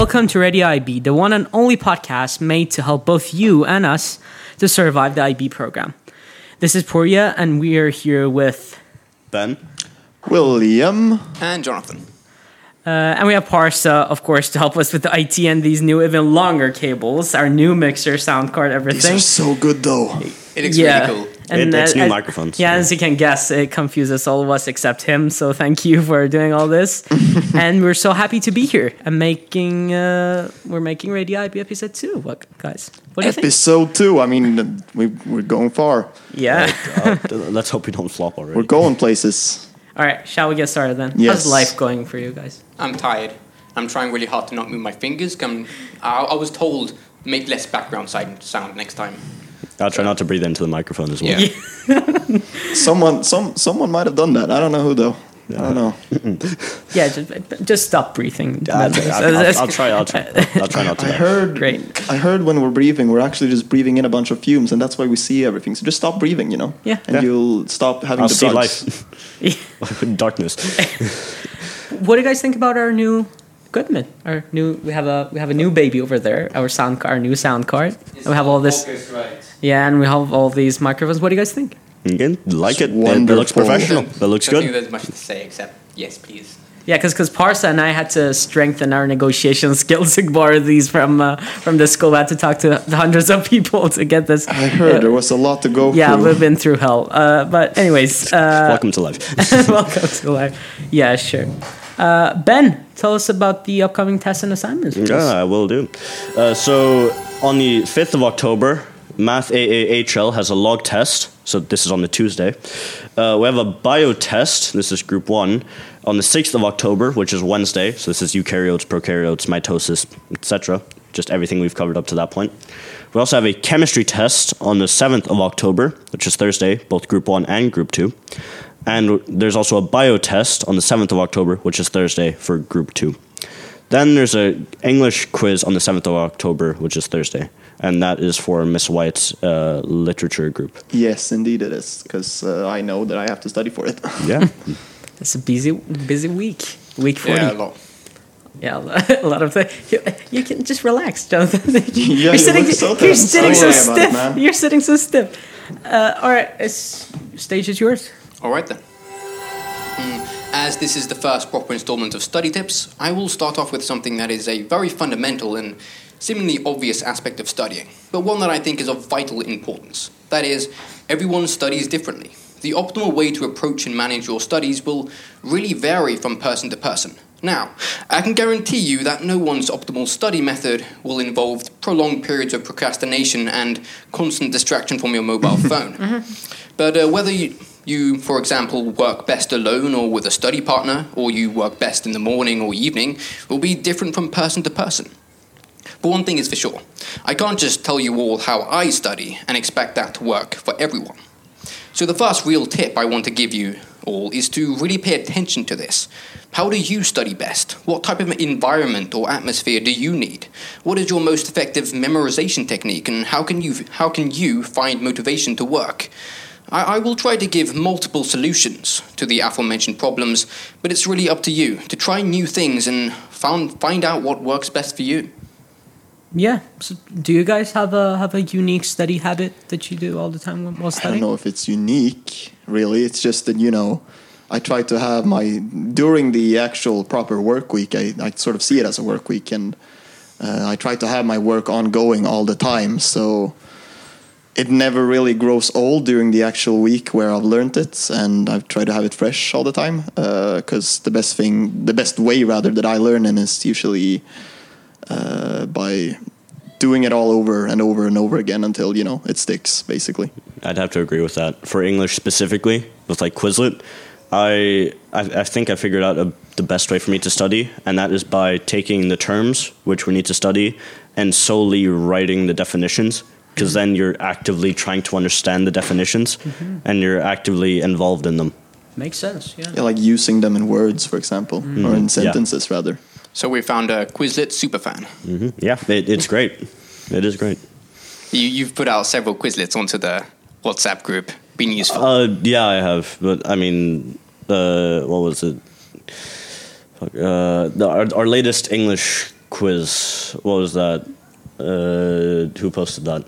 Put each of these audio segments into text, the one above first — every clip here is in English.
welcome to Radio IB, the one and only podcast made to help both you and us to survive the IB program. This is Purya, and we are here with, Ben? William. And Jonathan. uh, and we have Parsa, of course, to help us with the IT and these new, even longer cables, our new mixer, sound card, everything. These everything. are so good though. It looks yeah. really cool. It- it's uh, new as- microphones. Yeah, as you can guess, it confuses all of us except him. So thank you for doing all this, and we're so happy to be here and making. Uh, we're making Radio IB episode two. What guys? What do you think? Episode two. I mean, we, we're going far. Yeah. Uh, let's hope we don't flop already. We're going places. all right. Shall we get started then? Yes. How's life going for you guys? I'm tired. I'm trying really hard to not move my fingers. I'm, I, I was told make less background sound, sound next time. I'll try not to breathe into the microphone as well. Yeah. Someone, some, someone might have done that. I don't know who though. I don't know. Yeah. Just, just stop breathing. I'll, I'll- I'll- I'll try. I'll try. I'll try not to. I heard. Great. I heard when we're breathing, we're actually just breathing in a bunch of fumes, and that's why we see everything. So just stop breathing, you know. Yeah. And Yeah. you'll stop having I'll the see drugs. life. Darkness. What do you guys think about our new equipment? Our new. We have a we have a new baby over there. Our sound card, our new sound card. And we have all this. Yeah, and we have all these microphones. What do you guys think? Again, like It's it. It, it looks wonderful. professional. It looks I don't think good. there's much to say except yes, please. Yeah, because because Parsa and I had to strengthen our negotiation skills to borrow these from uh, from the school. We had to talk to hundreds of people to get this. I heard there was a lot to go Yeah, through. we've been through hell. Uh, but anyways, uh, Welcome to life. welcome to life. Yeah, sure. Uh, ben, tell us about the upcoming tests and assignments. Yeah, I will do. Uh, so on the 5th of October, Math AAHL has a log test. So this is on the Tuesday. Uh, we have a bio test. This is group one. On the 6th of October, which is Wednesday. So this is eukaryotes, prokaryotes, mitosis, etc. Just everything we've covered up to that point. We also have a chemistry test on the 7th of October, which is Thursday, both group one and group two. And there's also a bio test on the 7th of October, which is Thursday for group two. Then there's a English quiz on the 7th of October, which is Thursday. And that is for Miss White's uh, literature group. Yes, indeed it is, because uh, I know that I have to study for it. Yeah. It's a busy, busy week. Week forty. Yeah, a lot. Yeah, a lot of things. You, you can just relax, Jonathan. you you're sitting, look so you're sitting Don't so worry about it, stiff. you're sitting so stiff. Uh, all right, it's, stage is yours. All right then. Mm, As this is the first proper installment of study tips, I will start off with something that is a very fundamental and seemingly obvious aspect of studying, but one that I think is of vital importance. That is, everyone studies differently. The optimal way to approach and manage your studies will really vary from person to person. Now, I can guarantee you that no one's optimal study method will involve prolonged periods of procrastination and constant distraction from your mobile phone. But uh, whether you, you, for example, work best alone or with a study partner, or you work best in the morning or evening, will be different from person to person. But one thing is for sure I can't just tell you all how I study and expect that to work for everyone. So, the first real tip I want to give you is to really pay attention to this. How do you study best? What type of environment or atmosphere do you need? What is your most effective memorization technique, and how can you, how can you find motivation to work? I, I will try to give multiple solutions to the aforementioned problems, but it's really up to you to try new things and found, find out what works best for you. Yeah. So do you guys have a have a unique study habit that you do all the time while I don't know if it's unique, really. It's just that you know, I try to have my during the actual proper work week. I, I sort of see it as a work week, and uh, I try to have my work ongoing all the time. So it never really grows old during the actual week where I've learned it, and I try to have it fresh all the time. Because the best thing, the best way rather that I learn in is usually uh, by doing it all over and over and over again until you know it sticks, basically. I'd have to agree with that. For English specifically, with like Quizlet, I I, I think I figured out a, the best way for me to study, and that is by taking the terms which we need to study and solely writing the definitions. Because mm-hmm. then you're actively trying to understand the definitions, mm-hmm. and you're actively involved in them. Makes sense. Yeah. Yeah, like using them in words, for example, mm. or in sentences rather. So we found a Quizlet superfan. hmm Yeah, it, it's great. It is great. You, you've put out several Quizlets onto the WhatsApp group. Been useful. Uh, yeah, I have, but I mean, uh, what was it? Uh, the, our, our latest English quiz. What was that? Uh, who posted that?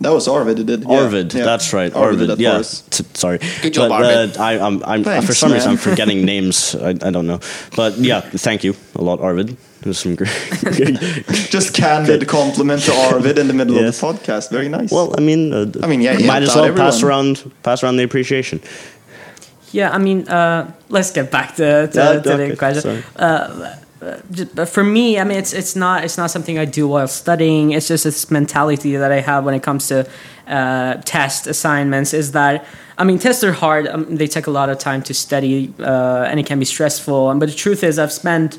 That was Arvid who did. yeah, Arvid, yeah. that's right. Arvid, Arvid, yeah. T- sorry, Good job, but, Arvid. Uh, I, I'm, I'm Thanks, for some reason I'm forgetting names. I, I don't know, but yeah, thank you a lot, Arvid. It was some great. Just candid compliment to Arvid in the middle Yes. of the podcast. Very nice. well, I mean, uh, I mean, yeah, he might as out well pass around pass around the appreciation. Yeah, I mean, uh, let's get back to, to, Yeah, to okay, the question. But for me, I mean, it's it's not it's not something I do while studying. It's just this mentality that I have when it comes to uh, test assignments. Is that I mean, tests are hard. Um, they take a lot of time to study, uh, and it can be stressful. But the truth is, I've spent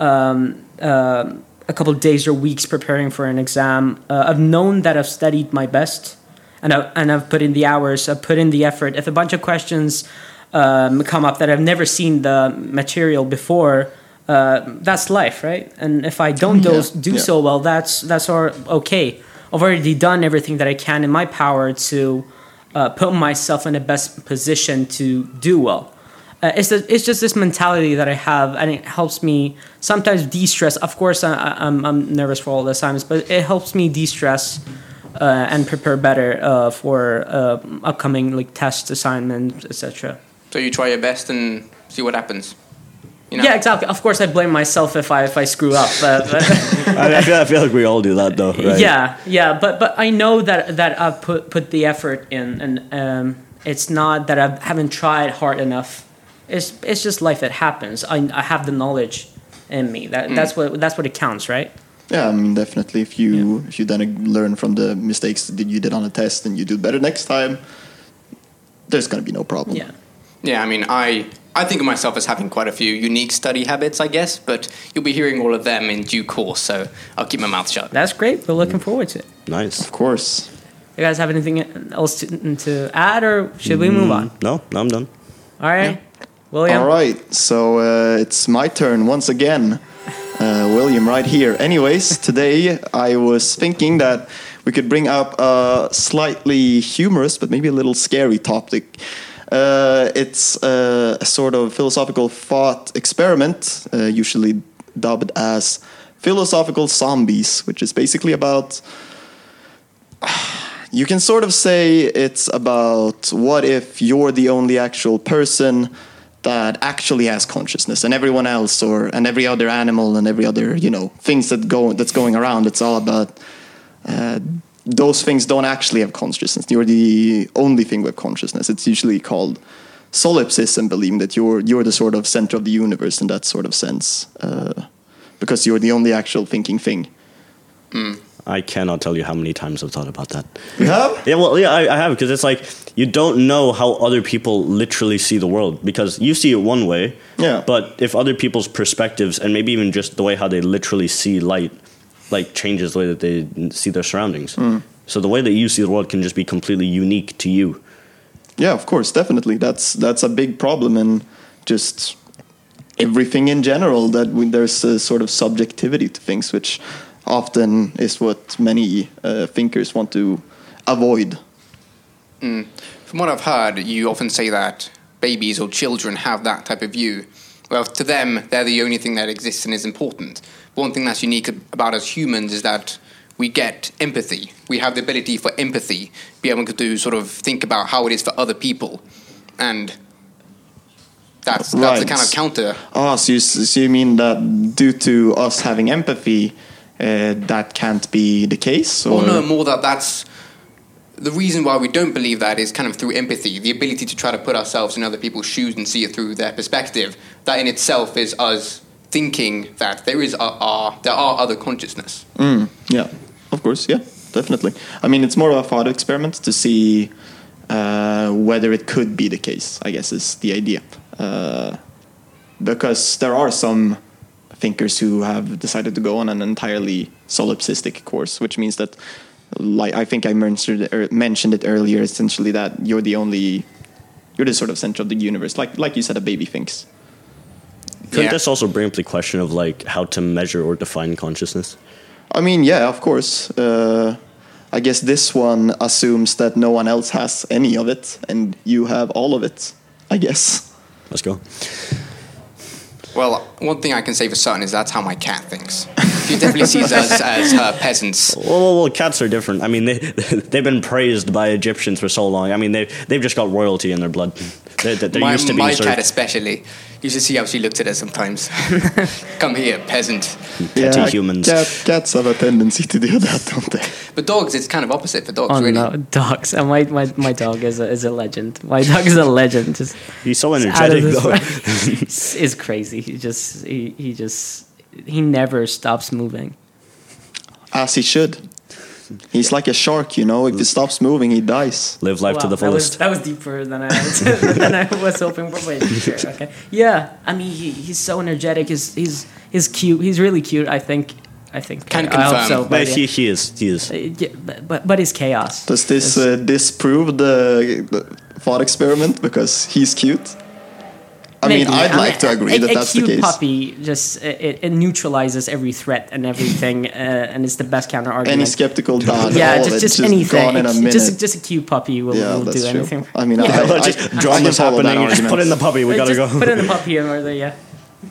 um, uh, a couple days or weeks preparing for an exam. Uh, I've known that I've studied my best, and I've, and I've put in the hours. I've put in the effort. If a bunch of questions um, come up that I've never seen the material before, uh, that's life, right? And if I don't Yeah, do, do yeah. so well, that's that's all okay. I've already done everything that I can in my power to uh, put myself in the best position to do well. Uh, it's, the, it's just this mentality that I have, and it helps me sometimes de-stress. Of course, I, I- I'm, I'm nervous for all the assignments, but it helps me de-stress uh, and prepare better uh, for uh, upcoming like test assignments, etc. So you try your best and see what happens. You know? Yeah, exactly. Of course, I blame myself if I if I screw up. But, but I, I, feel, I feel like we all do that though, right? yeah, yeah. But but I know that that I've put put the effort in, and um, it's not that I haven't tried hard enough. It's it's just life that happens. I, I have the knowledge in me. That that's what that's what it counts, right? Yeah, I mean, definitely. If you if you then learn from the mistakes that you did on a test and you do better next time, there's gonna be no problem. Yeah. Yeah, I mean, I I think of myself as having quite a few unique study habits, I guess, but you'll be hearing all of them in due course, so I'll keep my mouth shut. That's great. We're looking forward to it. Nice. Of course. You guys have anything else to, to add, or should we move on? No, no, I'm done. All right, William. All right, so uh, it's my turn once again. Uh, William, right here. Anyways, today I was thinking that we could bring up a slightly humorous but maybe a little scary topic. Uh, it's uh, a sort of philosophical thought experiment, uh, usually dubbed as philosophical zombies, which is basically about you can sort of say it's about what if you're the only actual person that actually has consciousness and everyone else or and every other animal and every other you know things that go that's going around. It's all about uh, those things don't actually have consciousness you're the only thing with consciousness it's usually called solipsism believing that you're you're the sort of center of the universe in that sort of sense uh, because you're the only actual thinking thing I cannot tell you how many times I've thought about that. you have Yeah, well, yeah, I, I have because it's like you don't know how other people literally see the world because you see it one way. Yeah. But if other people's perspectives and maybe even just the way how they literally see light, like changes the way that they see their surroundings. So the way that you see the world can just be completely unique to you. Yeah, of course, definitely. That's that's a big problem and just everything in general. That we, there's a sort of subjectivity to things, which often is what many uh, thinkers want to avoid. From what I've heard, you often say that babies or children have that type of view. Well, to them, they're the only thing that exists and is important. One thing that's unique about us humans is that we get empathy. We have the ability for empathy, be able to sort of think about how it is for other people. And that's, that's the kind of counter. Ah, so you, so you mean that due to us having empathy, uh, that can't be the case? Or? Or no, more that that's the reason why we don't believe that is kind of through empathy, the ability to try to put ourselves in other people's shoes and see it through their perspective. That in itself is us thinking that there is a, a, there are other consciousness. Mm, yeah, of course, yeah, definitely. I mean, it's more of a thought experiment to see uh, whether it could be the case. I guess is the idea, uh, because there are some thinkers who have decided to go on an entirely solipsistic course, which means that, like I think I mentioned it, er, mentioned it earlier, essentially that you're the only, you're the sort of center of the universe, like like you said, a baby thinks. Couldn't Yeah. this also bring up the question of like how to measure or define consciousness? I mean, yeah, of course. Uh, I guess this one assumes that no one else has any of it, and you have all of it. I guess. Let's go. Well, one thing I can say for certain is that's how my cat thinks. She definitely sees us as her peasants. Well, well, well, cats are different. I mean, they they've been praised by Egyptians for so long. I mean, they they've just got royalty in their blood. They, they're my used to being my served. cat especially. You should see how she looks at us sometimes. Come here, peasant. Petty humans. Cat, cats have a tendency to do that, don't they? But dogs, it's kind of opposite for dogs, Oh really. no, dogs! And my, my, my dog is a, is a legend. My dog is a legend. Just He's so out of energetic though. world. It's- it's crazy. He just he, he just he never stops moving. As he should. He's like a shark, you know. If he stops moving, he dies. Live life to Wow, the that was, fullest. that was deeper than I than I was hoping for. Wait, sure, okay. Yeah, I mean he, he's so energetic. He's he's he's cute. He's really cute. I think. I think. Can I hope confirm. so. But But, he, yeah. he is he is. Uh, yeah, but, but but it's chaos. Does this uh, disprove the, the thought experiment because he's cute? I mean, Maybe. I'd I like mean, to agree a, that a that's the cute case. puppy just it, it neutralizes every threat and everything, uh, and it's the best counter argument. Any skeptical dog, yeah, all of just it, just, gone anything. in a minute. just just a cute puppy will, yeah, will do true. anything. I mean, Yeah. I, I, just I, I can drama's happening. Just put in the puppy. We gotta just go. Put in the puppy or the yeah.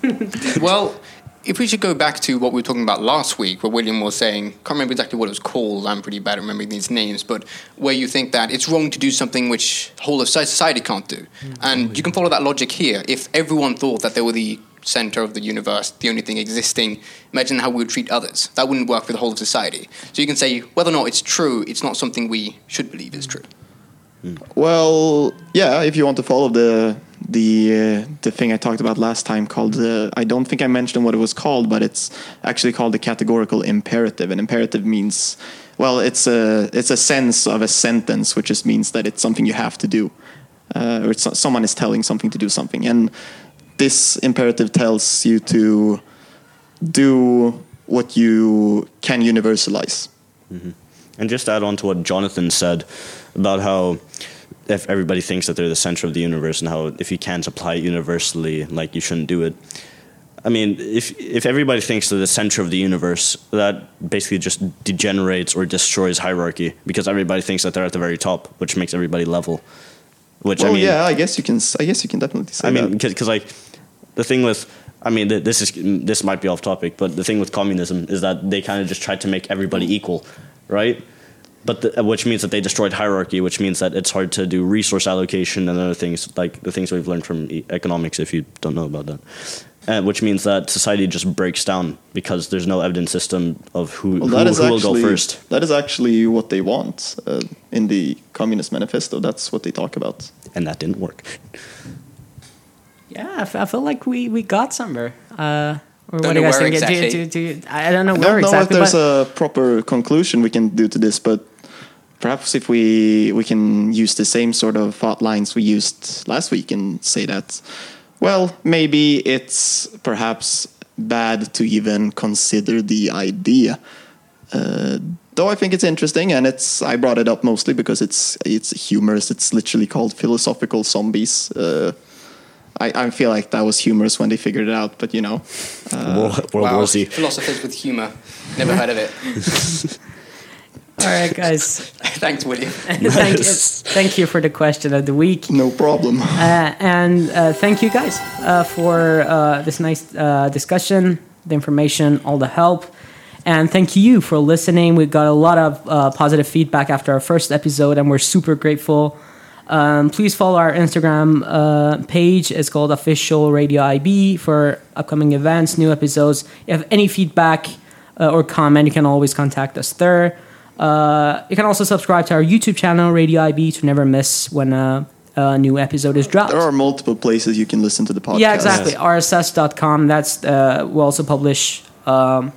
Well, if we should go back to what we were talking about last week, where William was saying, can't remember exactly what it was called, I'm pretty bad at remembering these names, but where you think that it's wrong to do something which whole of society can't do. Hmm. And you can follow that logic here. If everyone thought that they were the center of the universe, the only thing existing, imagine how we would treat others. That wouldn't work for the whole of society. So you can say, whether or not it's true, it's not something we should believe is true. Hmm. Well, yeah, if you want to follow the the uh, the thing I talked about last time called uh, I don't think I mentioned what it was called, but it's actually called the categorical imperative. And imperative means well, it's a it's a sense of a sentence, which just means that it's something you have to do, uh, or someone is telling something to do something. And this imperative tells you to do what you can universalize. And just add on to what Jonathan said about how if everybody thinks that they're the center of the universe and how if you can't apply it universally, like you shouldn't do it. I mean, if if everybody thinks they're the center of the universe, that basically just degenerates or destroys hierarchy because everybody thinks that they're at the very top, which makes everybody level. Which Well, I mean, yeah, I guess you can. I guess you can definitely say I mean, because like the thing with, I mean, this is this might be off topic, but the thing with communism is that they kind of just tried to make everybody equal, right? But the, which means that they destroyed hierarchy, which means that it's hard to do resource allocation and other things like the things we've learned from e- economics. If you don't know about that. Uh, which means that society just breaks down because there's no evidence system of who, Well, who, that is who will actually go first. that is actually what they want uh, in the Communist Manifesto. That's what they talk about. And that didn't work. Yeah, I, f- I feel like we, we got somewhere. Uh, or Don't what do you know guys where think? Exactly. do, do, do, I don't know I where don't know exactly. if there's a proper conclusion we can do to this, but perhaps if we we can use the same sort of thought lines we used last week and say that, well, maybe it's perhaps bad to even consider the idea. Uh, though I think it's interesting, and it's I brought it up mostly because it's it's humorous. It's literally called philosophical zombies. Uh, I, I feel like that was humorous when they figured it out, but you know, World, World wow, War Z. philosophers with humor. Never heard of it. all right, guys. Thanks, William. thank, you, thank you for the question of the week. no problem. Uh, and uh, thank you guys uh, for uh, this nice uh, discussion, the information, all the help. And thank you for listening. We got a lot of uh, positive feedback after our first episode, and we're super grateful. Um, please follow our Instagram uh, page. It's called Official Radio IB for upcoming events, new episodes. If you have any feedback uh, or comment, you can always contact us there. Uh, you can also subscribe to our YouTube channel, Radio IB, to never miss when a, a new episode is dropped. There are multiple places you can listen to the podcast. Yeah, exactly. RSS.com. That's uh, we also publish um,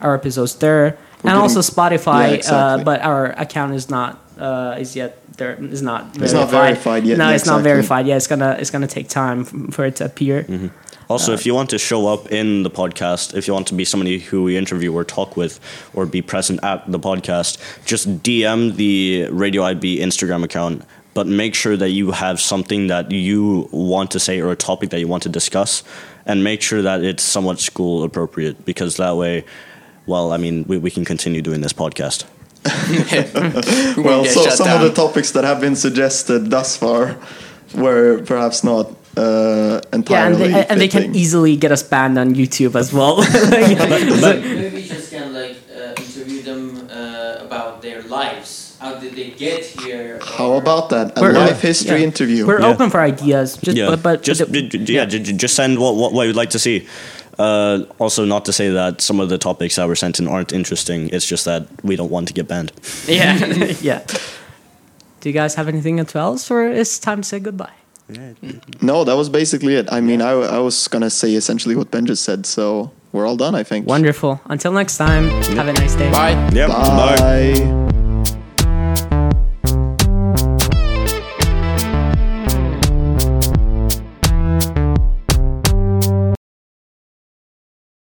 our episodes there, and also Spotify. Yeah, exactly. uh, but our account is not uh, is yet there is not verified. It's not verified yet, No, yeah, it's not verified yet. It's gonna it's gonna take time for it to appear. Also, if you want to show up in the podcast, if you want to be somebody who we interview or talk with, or be present at the podcast, just DM the Radio IB Instagram account. But make sure that you have something that you want to say or a topic that you want to discuss, and make sure that it's somewhat school appropriate because that way, well, I mean, we, we can continue doing this podcast. Well, won't so some down. of the topics that have been suggested thus far were perhaps not uh, Yeah, and they, and they can easily get us banned on YouTube as well. Maybe we just can like uh, interview them uh, about their lives. How did they get here? How about that? A We're- life history yeah. interview. We're Yeah. open for ideas. Just yeah, but, but just but- j- j- yeah, j- j- just send what, what what you'd like to see. Uh, also, not to say that some of the topics that were sent in aren't interesting. It's just that we don't want to get banned. yeah, yeah. Do you guys have anything else, or is time to say goodbye? No, that was basically it. I mean, I, I was gonna say essentially what Ben just said, so we're all done. I think. Wonderful. Until next time, have a nice day. Bye. Yeah, bye. Bye.